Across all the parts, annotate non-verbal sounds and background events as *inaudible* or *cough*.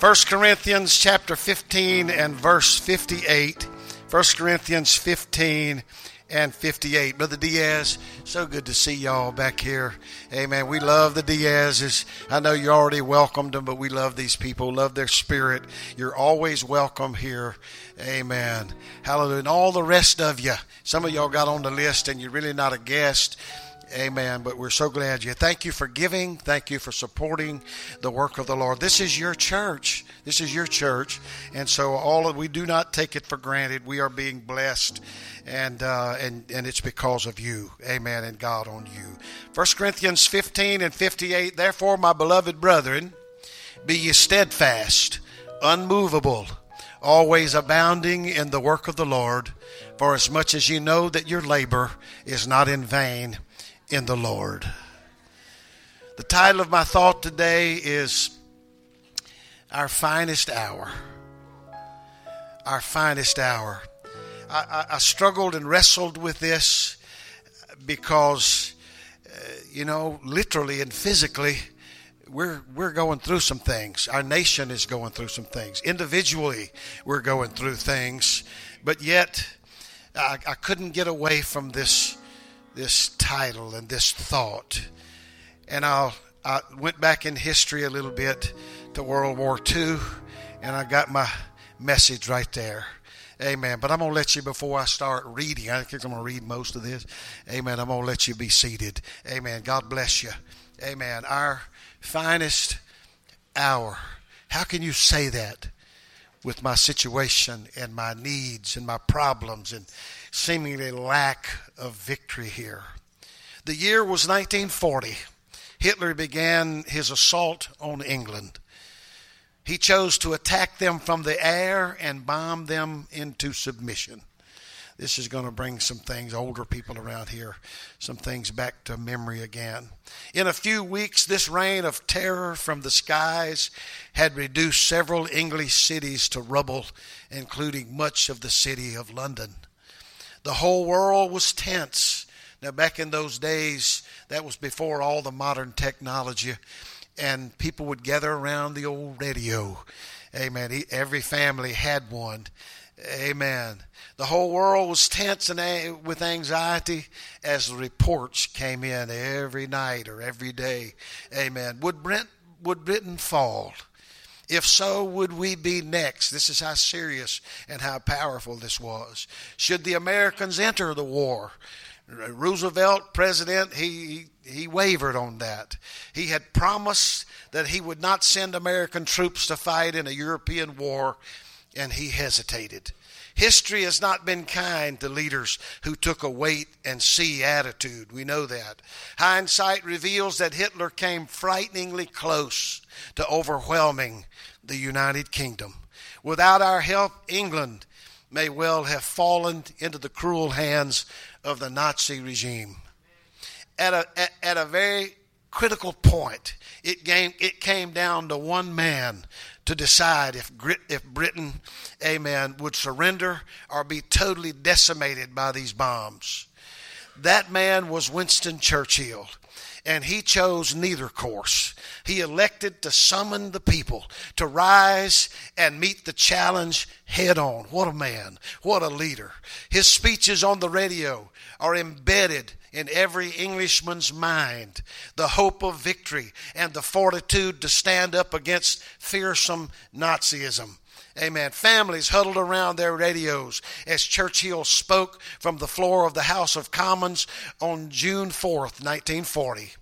1 Corinthians chapter 15 and verse 58. 1 Corinthians 15 and 58. Brother Diaz, so good to see y'all back here. Amen. We love the Diazes. I know you already welcomed them, but we love these people, love their spirit. You're always welcome here. Amen. Hallelujah. And all the rest of you, some of y'all got on the list and you're really not a guest. Amen. But we're so glad you. Thank you for giving. Thank you for supporting the work of the Lord. This is your church. This is your church, and so all of we do not take it for granted. We are being blessed, and uh, and and it's because of you. Amen. And God on you. First Corinthians fifteen and fifty eight. Therefore, my beloved brethren, be ye steadfast, unmovable, always abounding in the work of the Lord. For as much as ye know that your labor is not in vain in the Lord. The title of my thought today is Our Finest Hour. Our Finest Hour. I, I, I struggled and wrestled with this because, uh, you know, literally and physically, we're we're going through some things. Our nation is going through some things. Individually, we're going through things, but yet I, I couldn't get away from this this title and this thought. And I'll, I went back in history a little bit to World War II, and I got my message right there. Amen. But I'm going to let you, before I start reading, I think I'm going to read most of this. Amen. I'm going to let you be seated. Amen. God bless you. Amen. Our finest hour. How can you say that with my situation and my needs and my problems and seemingly lack of victory here. The year was 1940. Hitler began his assault on England. He chose to attack them from the air and bomb them into submission. This is going to bring some things, older people around here, some things back to memory again. In a few weeks, this reign of terror from the skies had reduced several English cities to rubble, including much of the city of London. The whole world was tense. Now, back in those days, that was before all the modern technology, and people would gather around the old radio. Amen. Every family had one. Amen. The whole world was tense and with anxiety as the reports came in every night or every day. Amen. Would Brent would Britain fall? If so, would we be next? This is how serious and how powerful this was. Should the Americans enter the war? Roosevelt, president, he, he wavered on that. He had promised that he would not send American troops to fight in a European war, and he hesitated. History has not been kind to leaders who took a wait and see attitude. We know that. Hindsight reveals that Hitler came frighteningly close to overwhelming the United Kingdom. Without our help, England may well have fallen into the cruel hands of the Nazi regime. At a, at, a very critical point, it came, it came down to one man to decide if, if Britain, amen, would surrender or be totally decimated by these bombs. That man was Winston Churchill and he chose neither course. He elected to summon the people to rise and meet the challenge head on. What a man. What a leader. His speeches on the radio are embedded in every Englishman's mind the hope of victory and the fortitude to stand up against fearsome Nazism. Amen. Families huddled around their radios as Churchill spoke from the floor of the House of Commons on June 4th, 1940.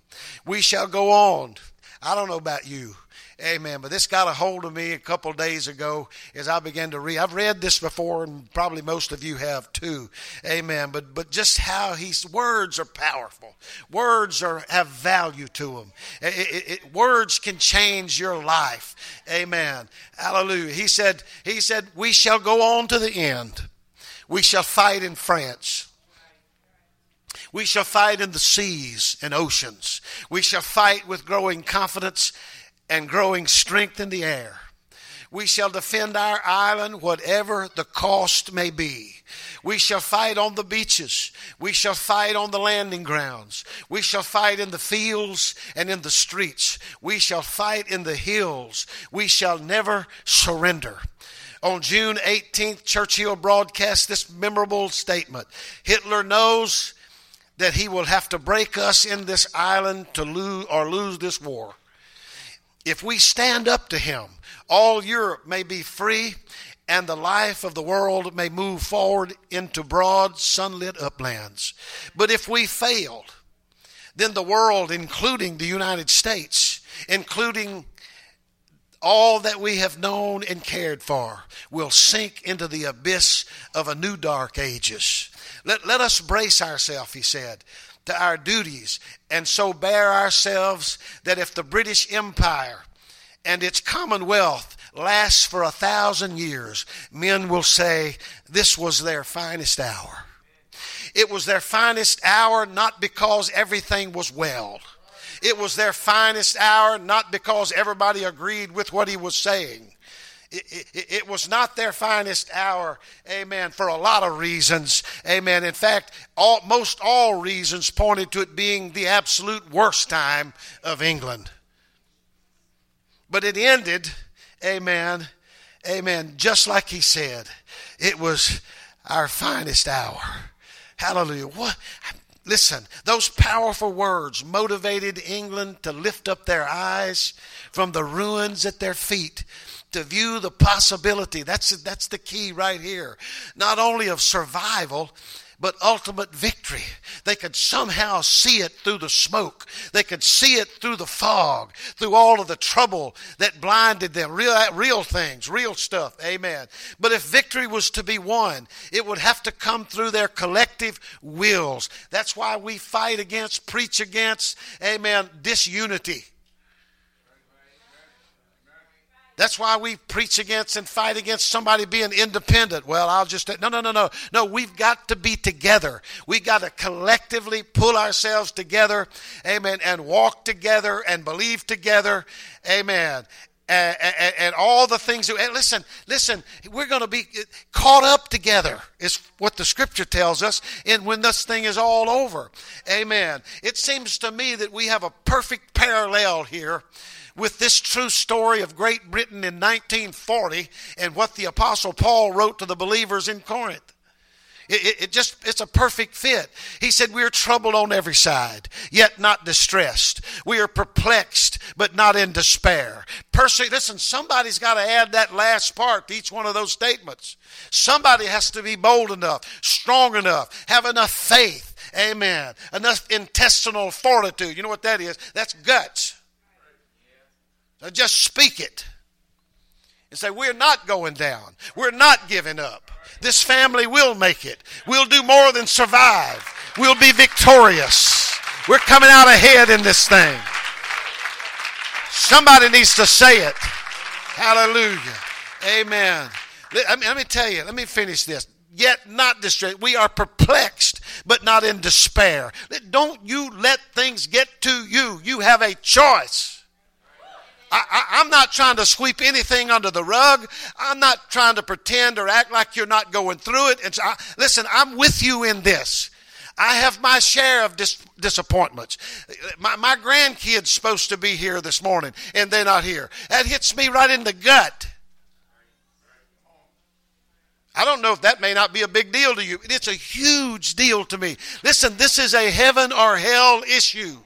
We shall go on. I don't know about you. Amen. But this got a hold of me a couple days ago as I began to read. I've read this before, and probably most of you have too. Amen. But but just how he's words are powerful. Words are have value to them. It, it, it, words can change your life. Amen. Hallelujah. He said. He said, "We shall go on to the end. We shall fight in France." We shall fight in the seas and oceans. We shall fight with growing confidence and growing strength in the air. We shall defend our island, whatever the cost may be. We shall fight on the beaches. We shall fight on the landing grounds. We shall fight in the fields and in the streets. We shall fight in the hills. We shall never surrender. On June 18th, Churchill broadcast this memorable statement Hitler knows that he will have to break us in this island to lose or lose this war. If we stand up to him, all Europe may be free and the life of the world may move forward into broad, sunlit uplands. But if we fail, then the world, including the United States, including all that we have known and cared for, will sink into the abyss of a new dark ages. Let, let us brace ourselves, he said, to our duties, and so bear ourselves that if the British Empire and its commonwealth lasts for a thousand years, men will say this was their finest hour. It was their finest hour not because everything was well. It was their finest hour not because everybody agreed with what he was saying. It, it, it, was not their finest hour, amen, for a lot of reasons, amen. In fact, all, most all reasons pointed to it being the absolute worst time of England. But it ended, amen, amen, just like he said. It was our finest hour. Hallelujah. What? Listen, those powerful words motivated England to lift up their eyes from the ruins at their feet to view the possibility. That's, that's the key right here. Not only of survival, but ultimate victory. They could somehow see it through the smoke. They could see it through the fog, through all of the trouble that blinded them. Real, real things, real stuff. Amen. But if victory was to be won, it would have to come through their collective wills. That's why we fight against, preach against, amen, disunity. That's why we preach against and fight against somebody being independent. Well, I'll just, no, no, no, no. No, we've got to be together. We've got to collectively pull ourselves together, amen, and walk together and believe together, amen. And, and, and all the things that, and listen, listen, we're going to be uh, caught up together, is what the scripture tells us, and when this thing is all over. Amen. It seems to me that we have a perfect parallel here with this true story of Great Britain in 1940 and what the Apostle Paul wrote to the believers in Corinth. It, it, it, just, it's a perfect fit. He said, We are troubled on every side, yet not distressed. We are perplexed, but not in despair. Perse- Listen, somebody's got to add that last part to each one of those statements. Somebody has to be bold enough, strong enough, have enough faith. Amen. Enough intestinal fortitude. You know what that is? That's guts. Just speak it and say, We're not going down. We're not giving up. This family will make it. We'll do more than survive. We'll be victorious. We're coming out ahead in this thing. Somebody needs to say it. Hallelujah. Amen. Let me tell you, let me finish this. Yet not distressed. We are perplexed, but not in despair. Don't you let things get to you. You have a choice. I, am not trying to sweep anything under the rug. I'm not trying to pretend or act like you're not going through it. And so I, listen, I'm with you in this. I have my share of dis- disappointments. My, my grandkid's supposed to be here this morning, and they're not here. That hits me right in the gut. I don't know if that may not be a big deal to you. It's a huge deal to me. Listen, this is a heaven or hell issue.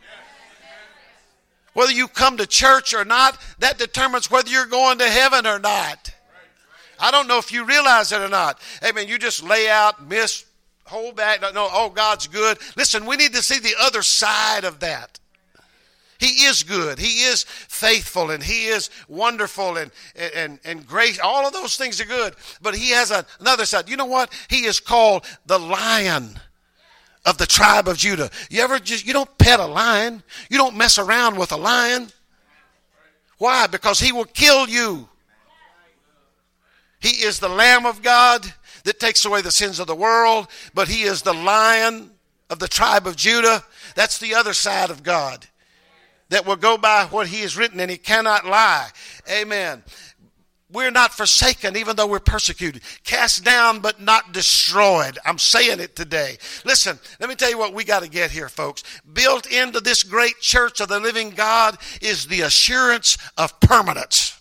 Whether you come to church or not, that determines whether you're going to heaven or not. I don't know if you realize it or not. Amen. You just lay out, miss, hold back. No, oh, God's good. Listen, we need to see the other side of that. He is good. He is faithful and he is wonderful and, and, and great. All of those things are good. But he has a, another side. You know what? He is called the lion of the tribe of Judah. You ever just, you don't pet a lion. You don't mess around with a lion. Why? Because he will kill you. He is the Lamb of God that takes away the sins of the world, but he is the lion of the tribe of Judah. That's the other side of God that will go by what he has written and he cannot lie. Amen we're not forsaken even though we're persecuted. Cast down but not destroyed. I'm saying it today. Listen, let me tell you what we got to get here, folks. Built into this great church of the living God is the assurance of permanence.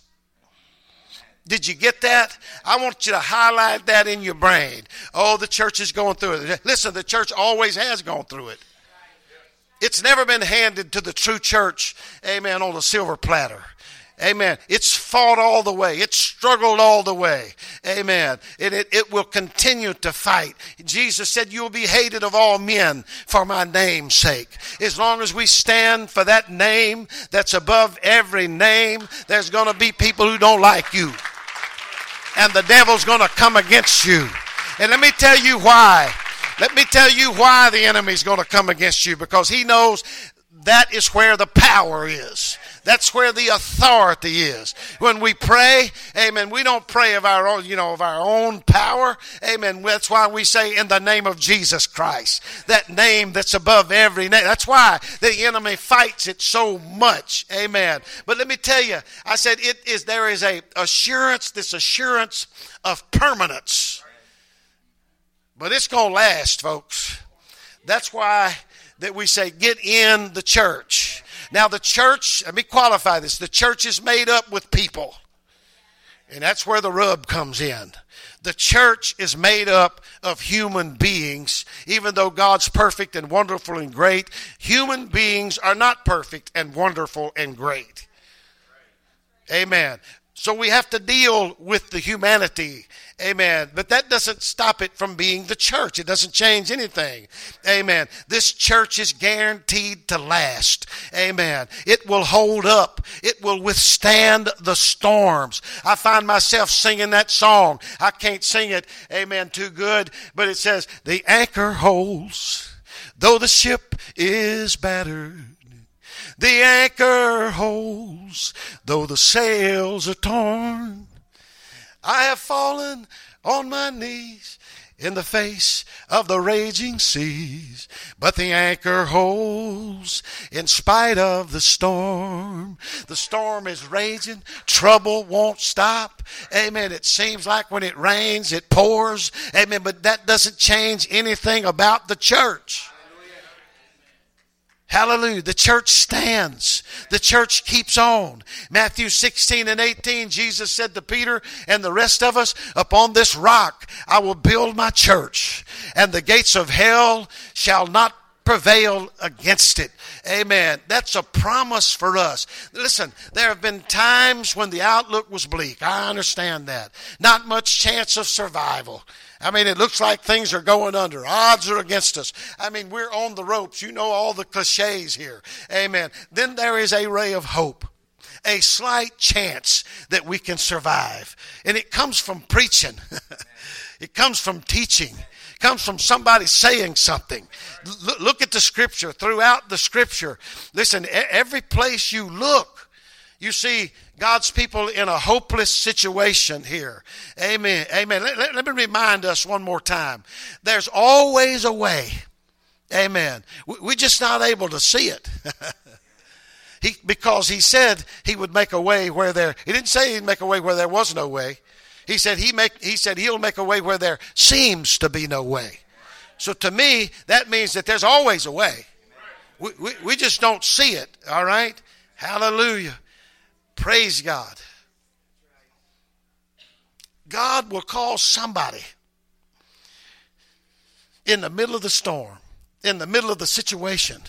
Did you get that? I want you to highlight that in your brain. Oh, the church is going through it. Listen, the church always has gone through it. It's never been handed to the true church, amen, on a silver platter. Amen. It's fought all the way. It's struggled all the way. Amen. And it, it will continue to fight. Jesus said, You will be hated of all men for my name's sake. As long as we stand for that name that's above every name, there's going to be people who don't like you. And the devil's going to come against you. And let me tell you why. Let me tell you why the enemy's going to come against you because he knows that is where the power is. That's where the authority is. When we pray, amen, we don't pray of our own, you know, of our own power. Amen. That's why we say in the name of Jesus Christ. That name that's above every name. That's why the enemy fights it so much. Amen. But let me tell you, I said it is there is a assurance, this assurance of permanence. But it's going to last, folks. That's why that we say get in the church. Now, the church, let me qualify this the church is made up with people. And that's where the rub comes in. The church is made up of human beings. Even though God's perfect and wonderful and great, human beings are not perfect and wonderful and great. Amen. So we have to deal with the humanity Amen. But that doesn't stop it from being the church. It doesn't change anything. Amen. This church is guaranteed to last. Amen. It will hold up. It will withstand the storms. I find myself singing that song. I can't sing it, amen, too good, but it says, The anchor holds, though the ship is battered. The anchor holds, though the sails are torn. I have fallen on my knees in the face of the raging seas, but the anchor holds in spite of the storm. The storm is raging, trouble won't stop. Amen. It seems like when it rains, it pours. Amen. But that doesn't change anything about the church. Hallelujah. The church stands. The church keeps on. Matthew 16 and 18, Jesus said to Peter and the rest of us, Upon this rock I will build my church, and the gates of hell shall not prevail against it. Amen. That's a promise for us. Listen, there have been times when the outlook was bleak. I understand that. Not much chance of survival. I mean, it looks like things are going under. Odds are against us. I mean, we're on the ropes. You know all the cliches here. Amen. Then there is a ray of hope a slight chance that we can survive. And it comes from preaching, *laughs* it comes from teaching, it comes from somebody saying something. L- look at the scripture, throughout the scripture. Listen, every place you look, you see God's people in a hopeless situation here. Amen. Amen. Let, let, let, me remind us one more time. There's always a way. Amen. We, we're just not able to see it. *laughs* he, because he said he would make a way where there, he didn't say he'd make a way where there was no way. He said he make, he said he'll make a way where there seems to be no way. So to me, that means that there's always a way. We, we, we just don't see it. All right. Hallelujah. Praise God. God will call somebody in the middle of the storm, in the middle of the situation,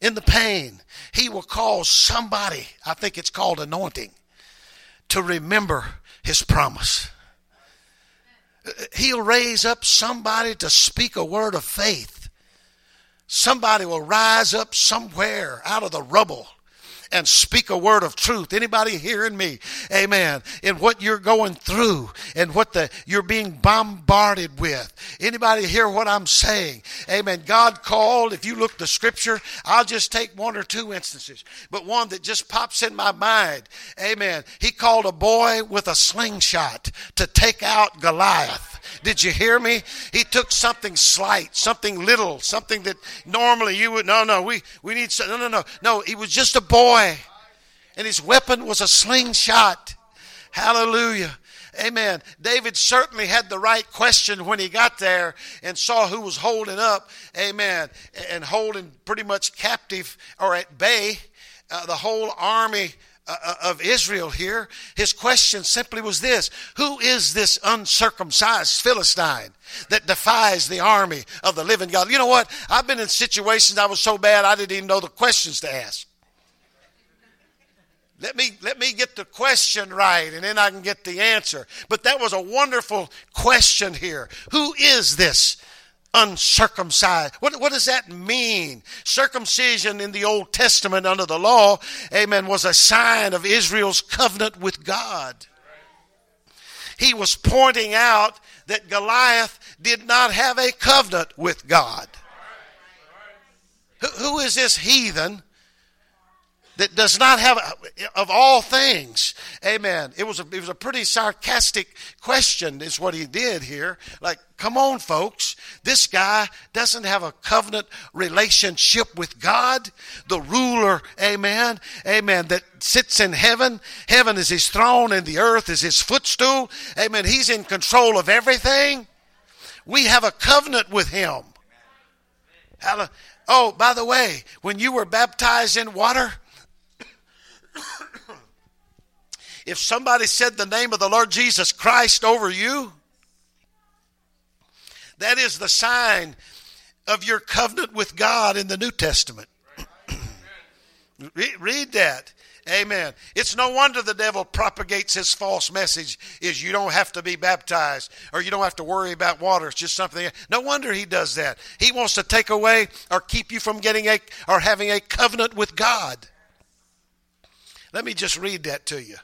in the pain. He will call somebody, I think it's called anointing, to remember his promise. He'll raise up somebody to speak a word of faith. Somebody will rise up somewhere out of the rubble and speak a word of truth. Anybody hearing me? Amen. In what you're going through and what the you're being bombarded with. Anybody hear what I'm saying? Amen. God called, if you look the scripture, I'll just take one or two instances, but one that just pops in my mind. Amen. He called a boy with a slingshot to take out Goliath. Did you hear me? He took something slight, something little, something that normally you would, no, no, we, we need, no, no, no, no. He was just a boy, and his weapon was a slingshot. Hallelujah. Amen. David certainly had the right question when he got there and saw who was holding up, amen, and holding pretty much captive or at bay uh, the whole army uh, uh, of Israel here. His question simply was this Who is this uncircumcised Philistine that defies the army of the living God? You know what? I've been in situations I was so bad I didn't even know the questions to ask. Let me, let me get the question right and then I can get the answer. But that was a wonderful question here. Who is this uncircumcised? What, what does that mean? Circumcision in the Old Testament under the law, amen, was a sign of Israel's covenant with God. He was pointing out that Goliath did not have a covenant with God. Who, who is this heathen that does not have, of all things, amen. It was a, it was a pretty sarcastic question, is what he did here. Like, come on, folks. This guy doesn't have a covenant relationship with God, the ruler, amen, amen, that sits in heaven. Heaven is his throne and the earth is his footstool. Amen. He's in control of everything. We have a covenant with him. Oh, by the way, when you were baptized in water, if somebody said the name of the Lord Jesus Christ over you, that is the sign of your covenant with God in the New Testament. *clears throat* Read that. Amen. It's no wonder the devil propagates his false message is you don't have to be baptized or you don't have to worry about water. It's just something. No wonder he does that. He wants to take away or keep you from getting a or having a covenant with God. Let me just read that to you.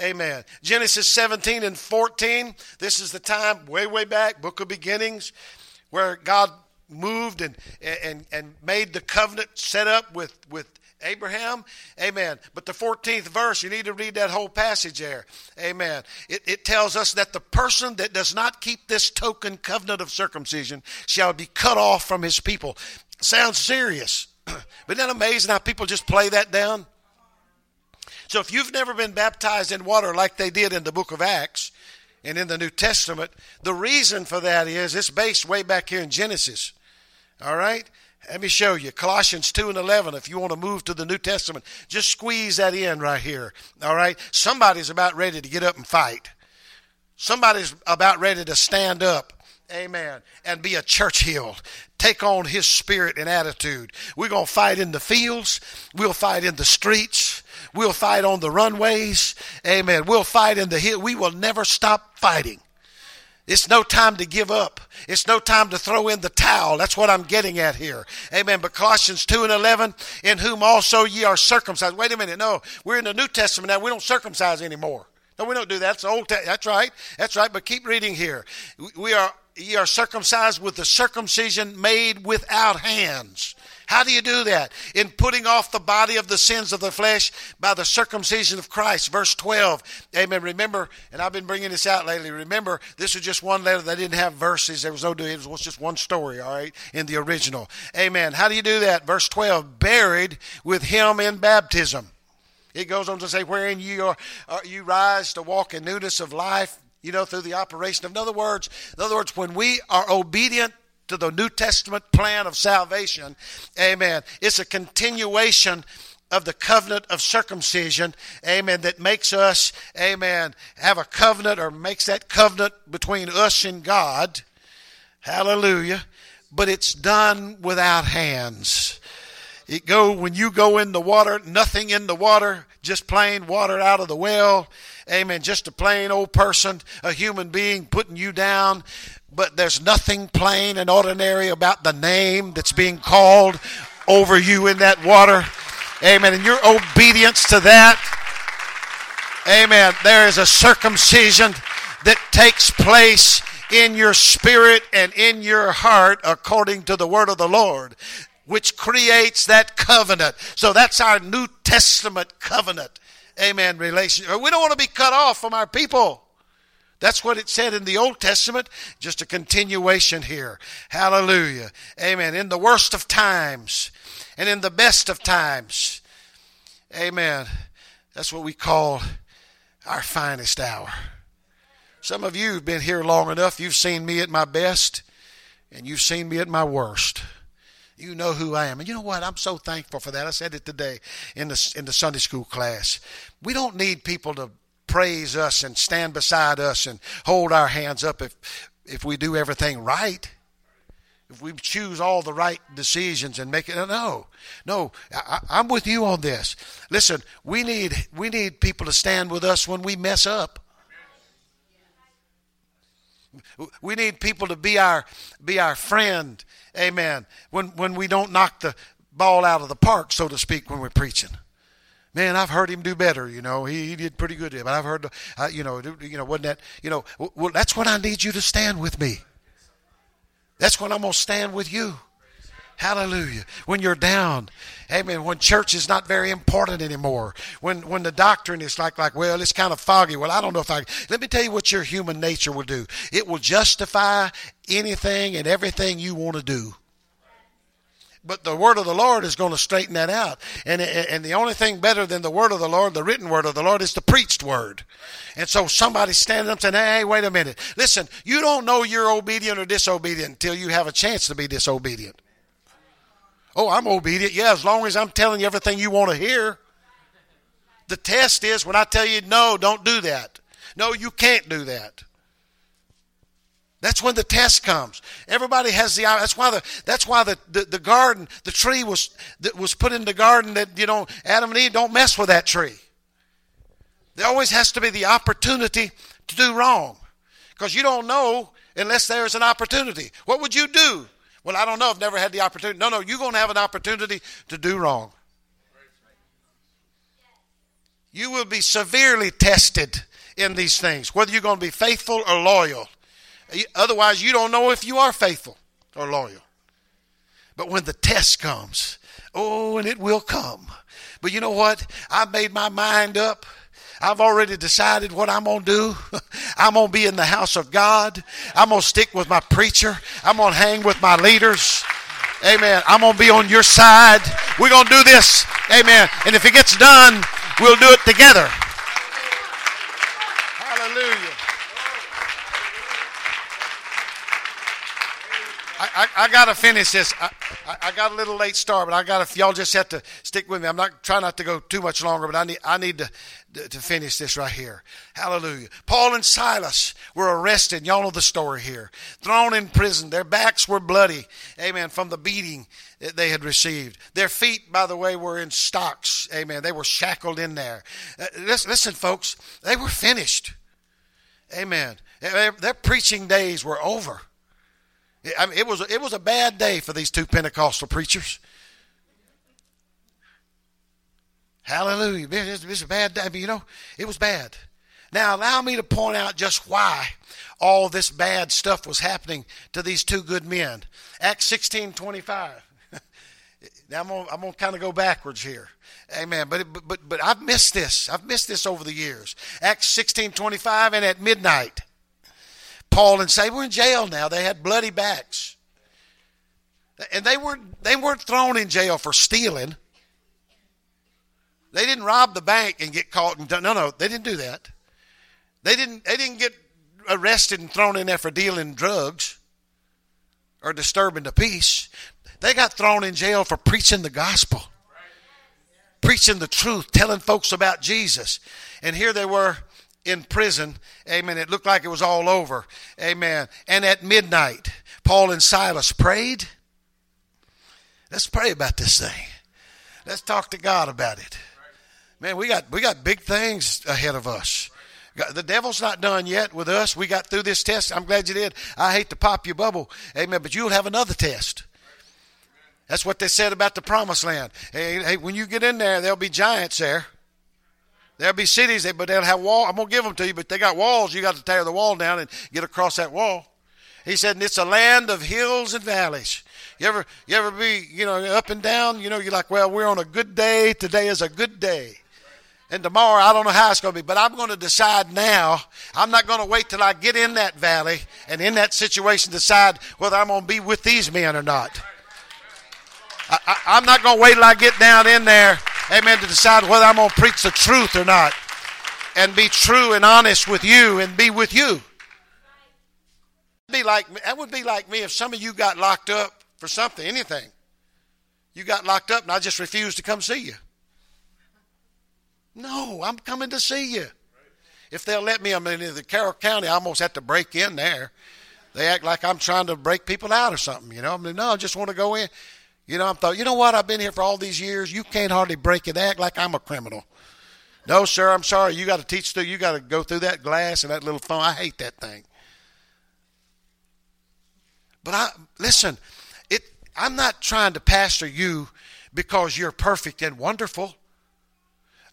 Amen. Genesis 17 and 14. This is the time way, way back, book of beginnings, where God moved and, and, and made the covenant set up with, with Abraham. Amen. But the 14th verse, you need to read that whole passage there. Amen. It, it tells us that the person that does not keep this token covenant of circumcision shall be cut off from his people. Sounds serious. *clears throat* but isn't that amazing how people just play that down? So if you've never been baptized in water like they did in the book of Acts and in the New Testament, the reason for that is it's based way back here in Genesis. All right? Let me show you. Colossians 2 and 11, if you want to move to the New Testament, just squeeze that in right here. All right? Somebody's about ready to get up and fight. Somebody's about ready to stand up Amen. And be a Churchill. Take on his spirit and attitude. We're going to fight in the fields. We'll fight in the streets. We'll fight on the runways. Amen. We'll fight in the hill. We will never stop fighting. It's no time to give up. It's no time to throw in the towel. That's what I'm getting at here. Amen. But Colossians 2 and 11, in whom also ye are circumcised. Wait a minute. No, we're in the New Testament now. We don't circumcise anymore. No, we don't do that. That's old. Testament. That's right. That's right. But keep reading here. We are ye are circumcised with the circumcision made without hands. How do you do that? In putting off the body of the sins of the flesh by the circumcision of Christ. Verse 12. Amen. Remember, and I've been bringing this out lately. Remember, this was just one letter. They didn't have verses. There was no, it was just one story, all right, in the original. Amen. How do you do that? Verse 12. Buried with him in baptism. It goes on to say, wherein you are, uh, you rise to walk in newness of life, you know, through the operation of, in other words, in other words, when we are obedient to the New Testament plan of salvation, amen, it's a continuation of the covenant of circumcision, amen, that makes us, amen, have a covenant or makes that covenant between us and God. Hallelujah. But it's done without hands. It go when you go in the water, nothing in the water, just plain water out of the well. Amen. Just a plain old person, a human being putting you down. But there's nothing plain and ordinary about the name that's being called over you in that water. Amen. And your obedience to that. Amen. There is a circumcision that takes place in your spirit and in your heart according to the word of the Lord which creates that covenant. So that's our New Testament covenant. Amen. Relation. We don't want to be cut off from our people. That's what it said in the Old Testament. Just a continuation here. Hallelujah. Amen. In the worst of times and in the best of times. Amen. That's what we call our finest hour. Some of you have been here long enough. You've seen me at my best, and you've seen me at my worst. You know who I am. And you know what? I'm so thankful for that. I said it today in the, in the Sunday school class. We don't need people to praise us and stand beside us and hold our hands up if, if we do everything right. If we choose all the right decisions and make it, no, no, I, I'm with you on this. Listen, we need we need people to stand with us when we mess up. We need people to be our be our friend. Amen. When when we don't knock the ball out of the park, so to speak, when we're preaching. Man, I've heard him do better. You know, he, he did pretty good. But I've heard, uh, you know, you know, wasn't that, you know, well, that's when I need you to stand with me. That's when I'm gonna stand with you. Hallelujah. When you're down. Amen. When church is not very important anymore. When when the doctrine is like like, well, it's kind of foggy. Well, I don't know if I let me tell you what your human nature will do. It will justify anything and everything you want to do. But the word of the Lord is going to straighten that out. And, and the only thing better than the word of the Lord, the written word of the Lord, is the preached word. And so somebody standing up saying, hey, wait a minute. Listen, you don't know you're obedient or disobedient until you have a chance to be disobedient. Oh, I'm obedient. Yeah, as long as I'm telling you everything you want to hear. The test is when I tell you, no, don't do that. No, you can't do that. That's when the test comes. Everybody has the that's why the that's why the, the, the garden, the tree was that was put in the garden that you know Adam and Eve don't mess with that tree. There always has to be the opportunity to do wrong. Because you don't know unless there's an opportunity. What would you do? Well, I don't know. I've never had the opportunity. No, no, you're going to have an opportunity to do wrong. You will be severely tested in these things, whether you're going to be faithful or loyal. Otherwise, you don't know if you are faithful or loyal. But when the test comes, oh, and it will come. But you know what? I've made my mind up. I've already decided what I'm going to do. *laughs* I'm going to be in the house of God. I'm going to stick with my preacher. I'm going to hang with my leaders. Amen. I'm going to be on your side. We're going to do this. Amen. And if it gets done, we'll do it together. I, I got to finish this. I, I, I, got a little late start, but I got to. Y'all just have to stick with me. I'm not trying not to go too much longer, but I need I need to to finish this right here. Hallelujah. Paul and Silas were arrested. Y'all know the story here. Thrown in prison. Their backs were bloody. Amen. From the beating that they had received. Their feet, by the way, were in stocks. Amen. They were shackled in there. Uh, listen, listen, folks. They were finished. Amen. Their, their preaching days were over. I mean, it was it was a bad day for these two Pentecostal preachers. Hallelujah! It was a bad day. I mean, you know, it was bad. Now, allow me to point out just why all this bad stuff was happening to these two good men. Acts sixteen twenty five. *laughs* now I'm gonna, I'm gonna kind of go backwards here. Amen. But, but but but I've missed this. I've missed this over the years. Acts sixteen twenty five, and at midnight. Paul and say, We're in jail now. They had bloody backs. And they weren't, they weren't thrown in jail for stealing. They didn't rob the bank and get caught. And, no, no, they didn't do that. They didn't, they didn't get arrested and thrown in there for dealing drugs or disturbing the peace. They got thrown in jail for preaching the gospel, preaching the truth, telling folks about Jesus. And here they were in prison. Amen. It looked like it was all over. Amen. And at midnight, Paul and Silas prayed. Let's pray about this thing. Let's talk to God about it. Man, we got we got big things ahead of us. The devil's not done yet with us. We got through this test. I'm glad you did. I hate to pop your bubble. Amen. But you'll have another test. That's what they said about the promised land. Hey, hey, when you get in there, there'll be giants there. There'll be cities, but they'll have wall. I'm gonna give them to you, but they got walls. You got to tear the wall down and get across that wall. He said, and it's a land of hills and valleys. You ever, you ever be, you know, up and down? You know, you're like, well, we're on a good day. Today is a good day. And tomorrow, I don't know how it's going to be, but I'm going to decide now. I'm not going to wait till I get in that valley and in that situation decide whether I'm going to be with these men or not. I, am not going to wait till I get down in there, amen, to decide whether I'm going to preach the truth or not. and be true and honest with you and be with you. Be like that would be like me if some of you got locked up for something, anything. You got locked up and I just refused to come see you. No, I'm coming to see you. If they'll let me, I mean, in the Carroll County, I almost had to break in there. They act like I'm trying to break people out or something, you know. I mean, no, I just want to go in. You know, I'm thought, you know what? I've been here for all these years. You can't hardly break it. Act like I'm a criminal. No, sir, I'm sorry. You got to teach through. You got to go through that glass and that little phone. I hate that thing. But I listen. It. I'm not trying to pastor you because you're perfect and wonderful.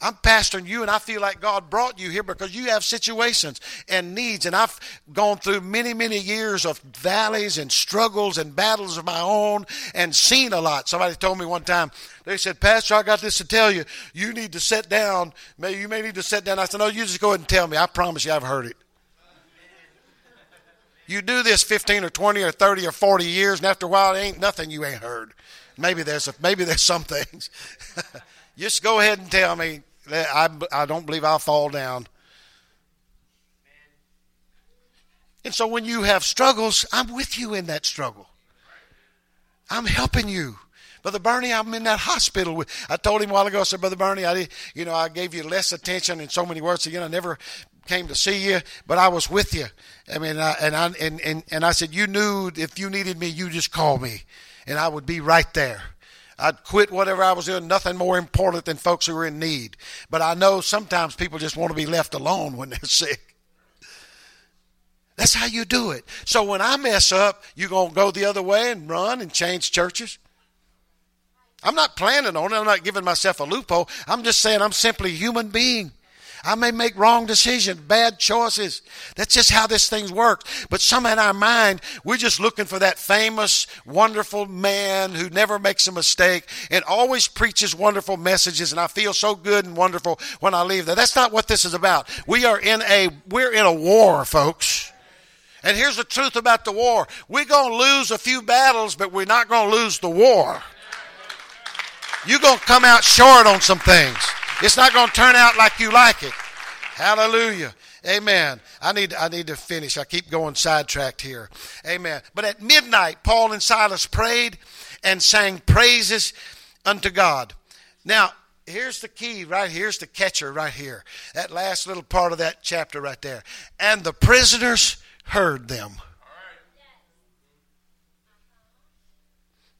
I'm pastoring you, and I feel like God brought you here because you have situations and needs. And I've gone through many, many years of valleys and struggles and battles of my own and seen a lot. Somebody told me one time, they said, Pastor, I got this to tell you. You need to sit down. May, you may need to sit down. I said, No, you just go ahead and tell me. I promise you I've heard it. You do this 15 or 20 or 30 or 40 years, and after a while, it ain't nothing you ain't heard. Maybe there's, a, maybe there's some things. *laughs* Just go ahead and tell me. that I, I don't believe I'll fall down. And so when you have struggles, I'm with you in that struggle. I'm helping you. Brother Bernie, I'm in that hospital. With, I told him a while ago, I said, Brother Bernie, I, you know, I gave you less attention in so many words. Again, I never came to see you, but I was with you. I mean, I, and I and, and and I said, you knew if you needed me, you just call me, and I would be right there. I'd quit whatever I was doing, nothing more important than folks who are in need. But I know sometimes people just want to be left alone when they're *laughs* sick. That's how you do it. So when I mess up, you're going to go the other way and run and change churches? I'm not planning on it. I'm not giving myself a loophole. I'm just saying I'm simply a human being. I may make wrong decisions, bad choices. That's just how this thing works. But somehow in our mind, we're just looking for that famous, wonderful man who never makes a mistake and always preaches wonderful messages. And I feel so good and wonderful when I leave there. That's not what this is about. We are in a, we're in a war, folks. And here's the truth about the war. We're going to lose a few battles, but we're not going to lose the war. You're going to come out short on some things. It's not going to turn out like you like it. Hallelujah. Amen. I need, I need to finish. I keep going sidetracked here. Amen. But at midnight, Paul and Silas prayed and sang praises unto God. Now, here's the key right here's the catcher right here. That last little part of that chapter right there. And the prisoners heard them.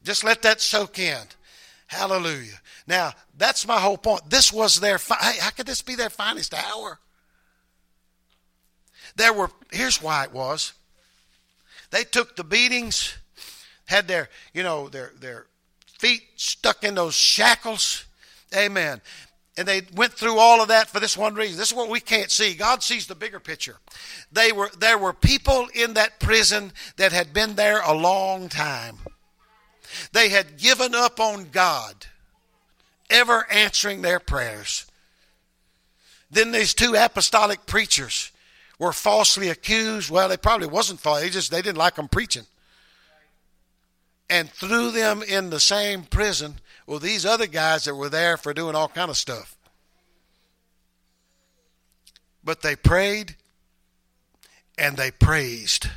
Just let that soak in. Hallelujah. Now, that's my whole point. This was their, fi- hey, how could this be their finest hour? There were, here's why it was. They took the beatings, had their, you know, their, their feet stuck in those shackles. Amen. And they went through all of that for this one reason. This is what we can't see. God sees the bigger picture. They were, there were people in that prison that had been there a long time. They had given up on God ever answering their prayers. Then these two apostolic preachers were falsely accused. Well, they probably wasn't false. They just they didn't like them preaching. And threw them in the same prison with these other guys that were there for doing all kind of stuff. But they prayed and they praised.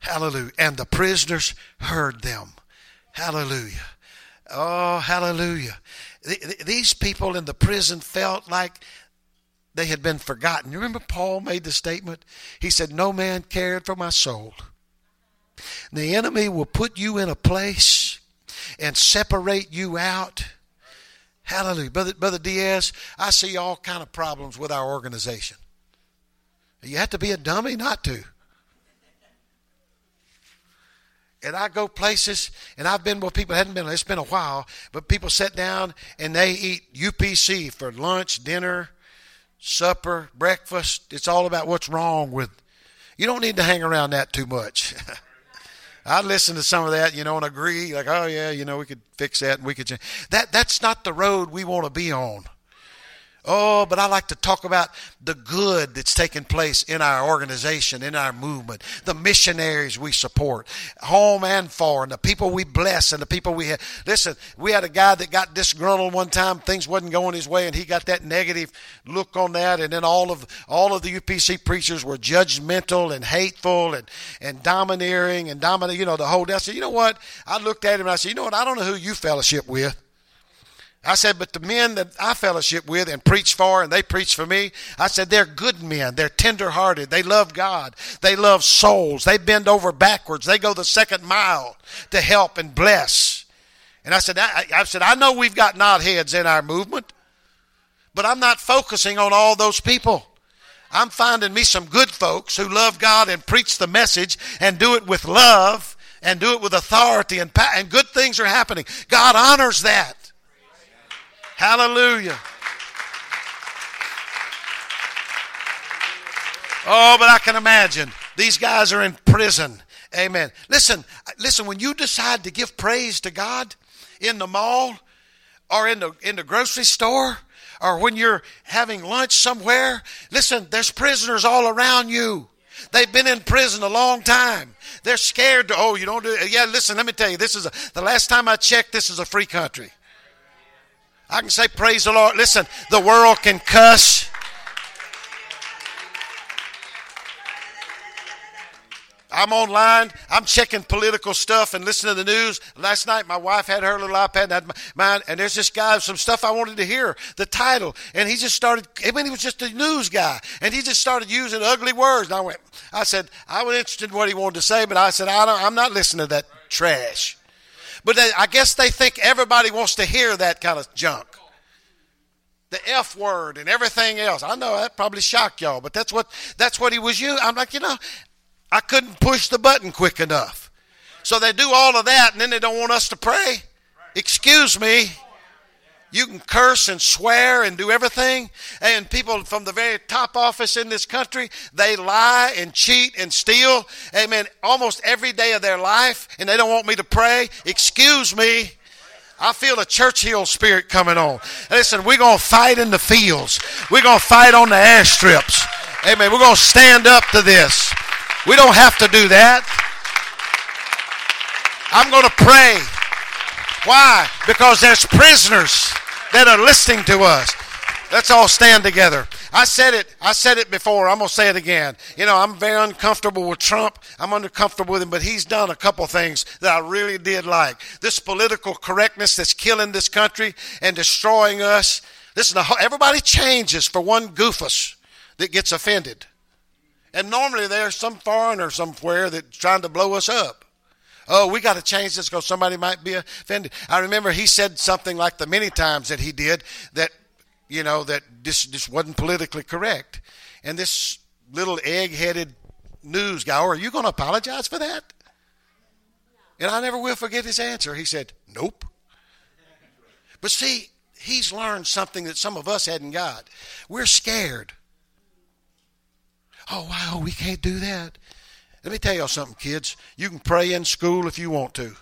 Hallelujah. And the prisoners heard them. Hallelujah. Oh, hallelujah. These people in the prison felt like they had been forgotten. You remember Paul made the statement? He said, No man cared for my soul. The enemy will put you in a place and separate you out. Hallelujah. Brother, Brother Diaz, I see all kind of problems with our organization. You have to be a dummy not to. And I go places, and I've been with people hadn't been. It's been a while, but people sit down and they eat UPC for lunch, dinner, supper, breakfast. It's all about what's wrong with. You don't need to hang around that too much. *laughs* I listen to some of that, you know, and agree, like, oh yeah, you know, we could fix that and we could change. That that's not the road we want to be on. Oh, but I like to talk about the good that's taking place in our organization, in our movement, the missionaries we support, home and foreign, the people we bless and the people we have. Listen, we had a guy that got disgruntled one time, things wasn't going his way, and he got that negative look on that, and then all of all of the UPC preachers were judgmental and hateful and, and domineering and dominating, you know, the whole I said, you know what? I looked at him and I said, you know what, I don't know who you fellowship with. I said, but the men that I fellowship with and preach for, and they preach for me, I said, they're good men. They're tender-hearted. They love God. They love souls. They bend over backwards. They go the second mile to help and bless. And I said, I, I said, I know we've got knotheads in our movement, but I'm not focusing on all those people. I'm finding me some good folks who love God and preach the message and do it with love and do it with authority and, and good things are happening. God honors that. Hallelujah. Oh, but I can imagine these guys are in prison. Amen. Listen, listen, when you decide to give praise to God in the mall or in the in the grocery store or when you're having lunch somewhere, listen, there's prisoners all around you. They've been in prison a long time. They're scared to, oh, you don't do. Yeah, listen, let me tell you, this is a, the last time I checked, this is a free country. I can say, Praise the Lord. Listen, the world can cuss. I'm online. I'm checking political stuff and listening to the news. Last night, my wife had her little iPad and had mine, and there's this guy, some stuff I wanted to hear, the title, and he just started. I mean, he was just a news guy, and he just started using ugly words. And I went, I said, I was interested in what he wanted to say, but I said, I don't, I'm not listening to that trash. But I guess they think everybody wants to hear that kind of junk. The F word and everything else. I know that probably shocked y'all, but that's what that's what he was using. I'm like, you know, I couldn't push the button quick enough. So they do all of that and then they don't want us to pray. Excuse me. You can curse and swear and do everything. And people from the very top office in this country, they lie and cheat and steal. Amen. Almost every day of their life. And they don't want me to pray. Excuse me. I feel a Churchill spirit coming on. Listen, we're going to fight in the fields. We're going to fight on the airstrips. Amen. We're going to stand up to this. We don't have to do that. I'm going to pray. Why? Because there's prisoners that are listening to us. Let's all stand together. I said it. I said it before. I'm to say it again. You know, I'm very uncomfortable with Trump. I'm uncomfortable with him, but he's done a couple things that I really did like. This political correctness that's killing this country and destroying us. Listen, everybody changes for one goofus that gets offended. And normally there's some foreigner somewhere that's trying to blow us up. Oh, we got to change this because somebody might be offended. I remember he said something like the many times that he did that, you know, that this, this wasn't politically correct. And this little egg headed news guy, oh, are you going to apologize for that? And I never will forget his answer. He said, Nope. But see, he's learned something that some of us hadn't got. We're scared. Oh, wow, we can't do that. Let me tell y'all something, kids. You can pray in school if you want to.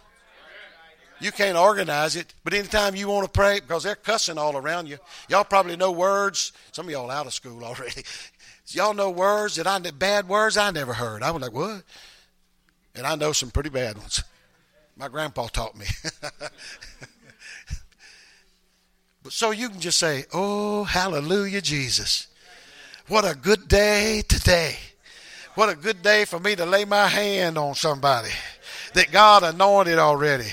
You can't organize it, but anytime you want to pray, because they're cussing all around you. Y'all probably know words. Some of y'all out of school *laughs* already. y'all know words that I bad words I never heard. I was like, what? And I know some pretty bad ones. My grandpa taught me. *laughs* but so you can just say, "Oh, hallelujah, Jesus! What a good day today." What a good day for me to lay my hand on somebody that God anointed already.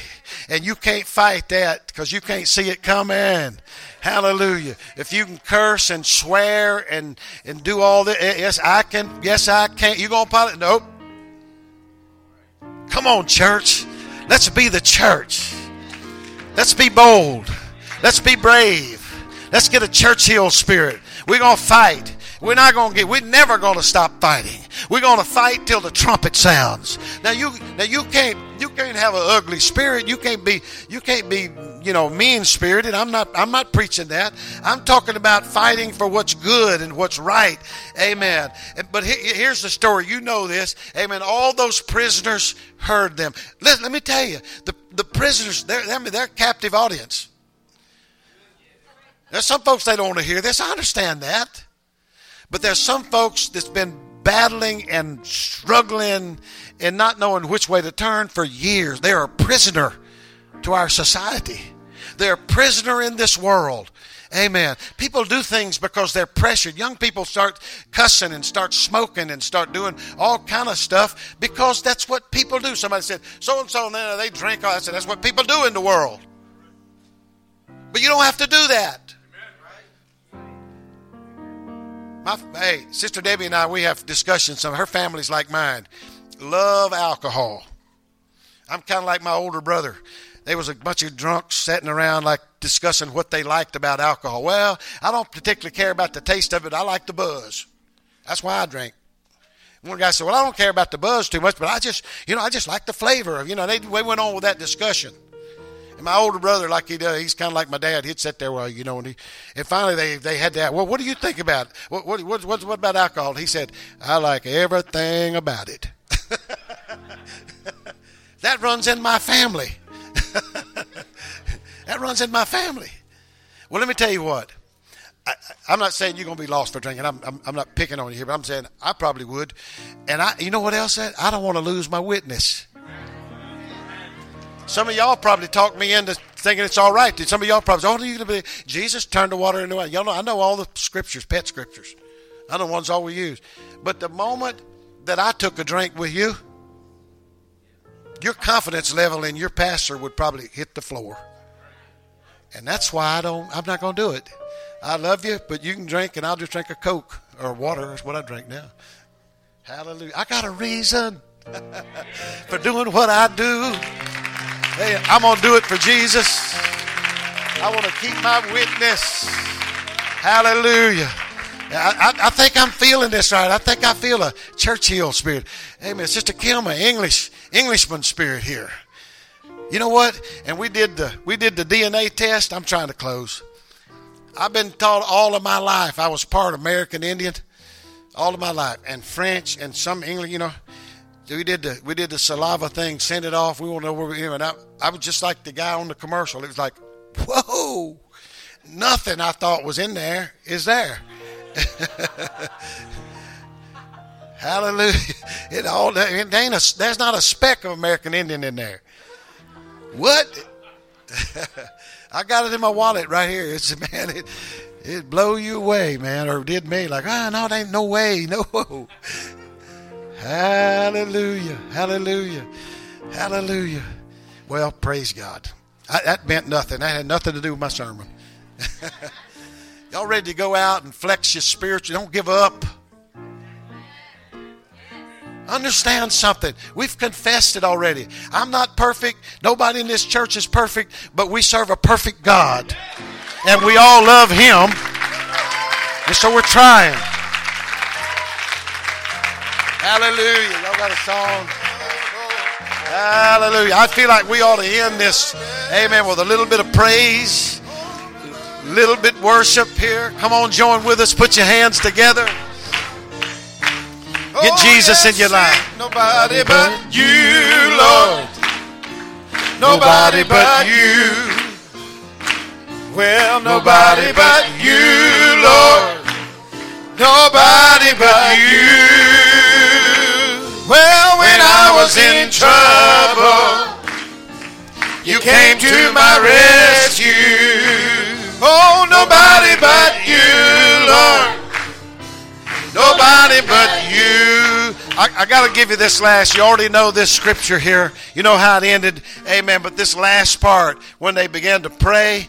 And you can't fight that because you can't see it coming. Hallelujah. If you can curse and swear and, and do all that, eh, yes, I can. Yes, I can't. You gonna pilot? Nope. Come on, church. Let's be the church. Let's be bold. Let's be brave. Let's get a Churchill spirit. We're gonna fight. We're not going to get, we're never going to stop fighting. We're going to fight till the trumpet sounds. Now you, now you can't, you can't have an ugly spirit. You can't be, you can't be, you know, mean spirited. I'm not, I'm not preaching that. I'm talking about fighting for what's good and what's right. Amen. But here's the story. You know this. Amen. All those prisoners heard them. Let, let me tell you, the, the prisoners, they're, they're captive audience. There's some folks they don't want to hear this. I understand that. But there's some folks that's been battling and struggling and not knowing which way to turn for years. They're a prisoner to our society. They're a prisoner in this world. Amen. People do things because they're pressured. Young people start cussing and start smoking and start doing all kind of stuff because that's what people do. Somebody said, so and so, they drink. I said, that's what people do in the world. But you don't have to do that. My, hey, Sister Debbie and I, we have discussions. Some her family's like mine, love alcohol. I'm kind of like my older brother. There was a bunch of drunks sitting around like discussing what they liked about alcohol. Well, I don't particularly care about the taste of it. I like the buzz. That's why I drink. One guy said, "Well, I don't care about the buzz too much, but I just, you know, I just like the flavor of, you know." They, we went on with that discussion. And my older brother, like he does, he's kind of like my dad. He'd sit there while you know, and, he, and finally they they had that. Well, what do you think about? What what what, what, what about alcohol? And he said, I like everything about it. *laughs* that runs in my family. *laughs* that runs in my family. Well, let me tell you what. I, am not saying you're going to be lost for drinking. I'm, I'm, I'm, not picking on you here, but I'm saying I probably would. And I, you know what else? I don't want to lose my witness. Some of y'all probably talked me into thinking it's all right. Did some of y'all probably, oh, you going to be Jesus turned the water into wine. Y'all know I know all the scriptures, pet scriptures. I know ones all we use. But the moment that I took a drink with you, your confidence level in your pastor would probably hit the floor. And that's why I don't I'm not gonna do it. I love you, but you can drink and I'll just drink a Coke or water is what I drink now. Hallelujah. I got a reason *laughs* for doing what I do. Hey, I'm going to do it for Jesus. I want to keep my witness. Hallelujah. I, I, I, think I'm feeling this right. I think I feel a Churchill spirit. Amen. Sister Kilma, English, Englishman spirit here. You know what? And we did the we did the DNA test. I'm trying to close. I've been taught all of my life. I was part American Indian all of my life, and French and some English. You know, we did the we did the saliva thing, send it off. We want to know where we are. And I, I was just like the guy on the commercial. It was like, whoa, nothing I thought was in there is there. *laughs* Hallelujah! It all it ain't a, there's not a speck of American Indian in there. What? *laughs* I got it in my wallet right here. It's *laughs* man, it it blow you away, man, or did me like ah no, there ain't no way, no. Hallelujah. Hallelujah. Hallelujah. Well, praise God. I, that meant nothing. That had nothing to do with my sermon. *laughs* Y'all ready to go out and flex your spiritual? Don't give up. Understand something. We've confessed it already. I'm not perfect. Nobody in this church is perfect, but we serve a perfect God. And we all love Him. And so we're trying. Hallelujah. Y'all got a song? Hallelujah. I feel like we ought to end this, amen, with a little bit of praise, a little bit worship here. Come on, join with us. Put your hands together. Get oh, Jesus in your life. Nobody but you, Lord. Nobody but you. Well, nobody but you, Lord. Nobody but you. Well, when I was in trouble, you came to my rescue. Oh, nobody but you, Lord. Nobody but you. I, I got to give you this last. You already know this scripture here. You know how it ended. Amen. But this last part, when they began to pray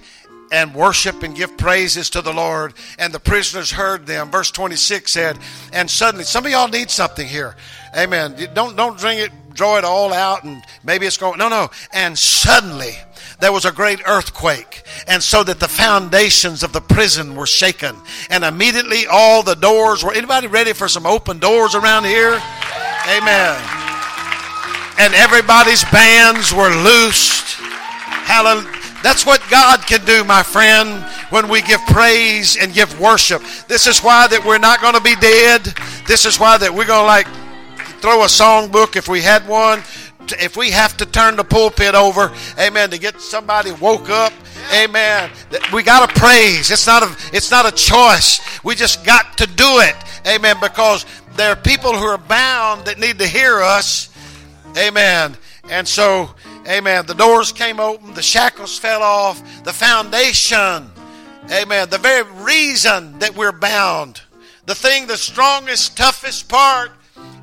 and worship and give praises to the Lord, and the prisoners heard them. Verse 26 said, and suddenly, some of y'all need something here. Amen. Don't don't drink it, draw it all out, and maybe it's going. No, no. And suddenly there was a great earthquake, and so that the foundations of the prison were shaken, and immediately all the doors were. Anybody ready for some open doors around here? Amen. And everybody's bands were loosed. Hallelujah. That's what God can do, my friend, when we give praise and give worship. This is why that we're not going to be dead. This is why that we're going to like throw a songbook if we had one. If we have to turn the pulpit over, amen, to get somebody woke up, Amen. We got to praise. It's not a it's not a choice. We just got to do it. Amen. Because there are people who are bound that need to hear us. Amen. And so, amen, the doors came open, the shackles fell off, the foundation, amen, the very reason that we're bound, the thing, the strongest, toughest part,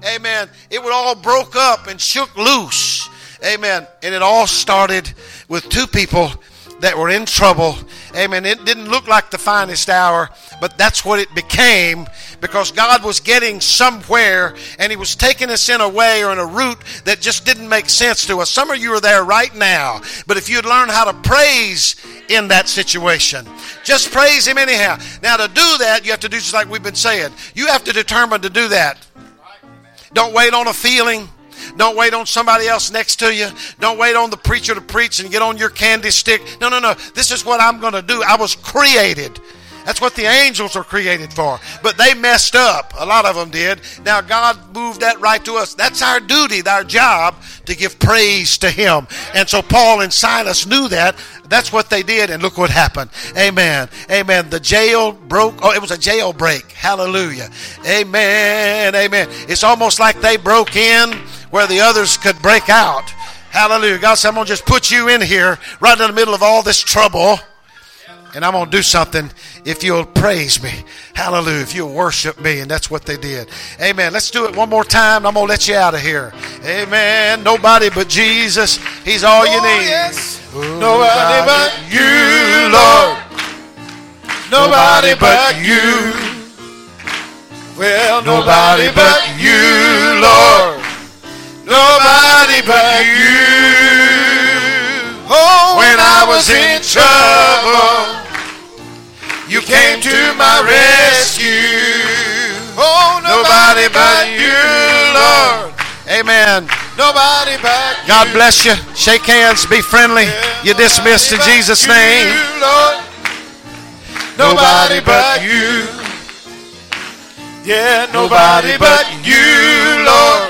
amen, it would all broke up and shook loose. Amen. And it all started with two people that were in trouble. Amen. It didn't look like the finest hour, but that's what it became because God was getting somewhere and He was taking us in a way or in a route that just didn't make sense to us. Some of you are there right now, but if you'd learn how to praise in that situation, just praise Him anyhow. Now, to do that, you have to do just like we've been saying. You have to determine to do that. Don't wait on a feeling. Don't wait on somebody else next to you. Don't wait on the preacher to preach and get on your candy stick. No, no, no. This is what I'm going to do. I was created. That's what the angels are created for. But they messed up. A lot of them did. Now God moved that right to us. That's our duty, our job to give praise to Him. And so Paul and Silas knew that. That's what they did, and look what happened. Amen. Amen. The jail broke. Oh, it was a jailbreak. Hallelujah. Amen. Amen. It's almost like they broke in where the others could break out. Hallelujah. God said, I'm going to just put you in here right in the middle of all this trouble. And I'm going to do something if you'll praise me. Hallelujah. If you'll worship me. And that's what they did. Amen. Let's do it one more time. I'm going to let you out of here. Amen. Nobody but Jesus. He's all you oh, need. Yes. Nobody but you, Lord. Nobody but you. Well, nobody but you, Lord. Nobody but you. Oh, when I was in trouble, you came to my rescue. Oh, nobody but you, Lord. Amen. Nobody but you. God bless you. Shake hands. Be friendly. You're dismissed in Jesus' name. Lord. Nobody but you. Yeah, nobody but you.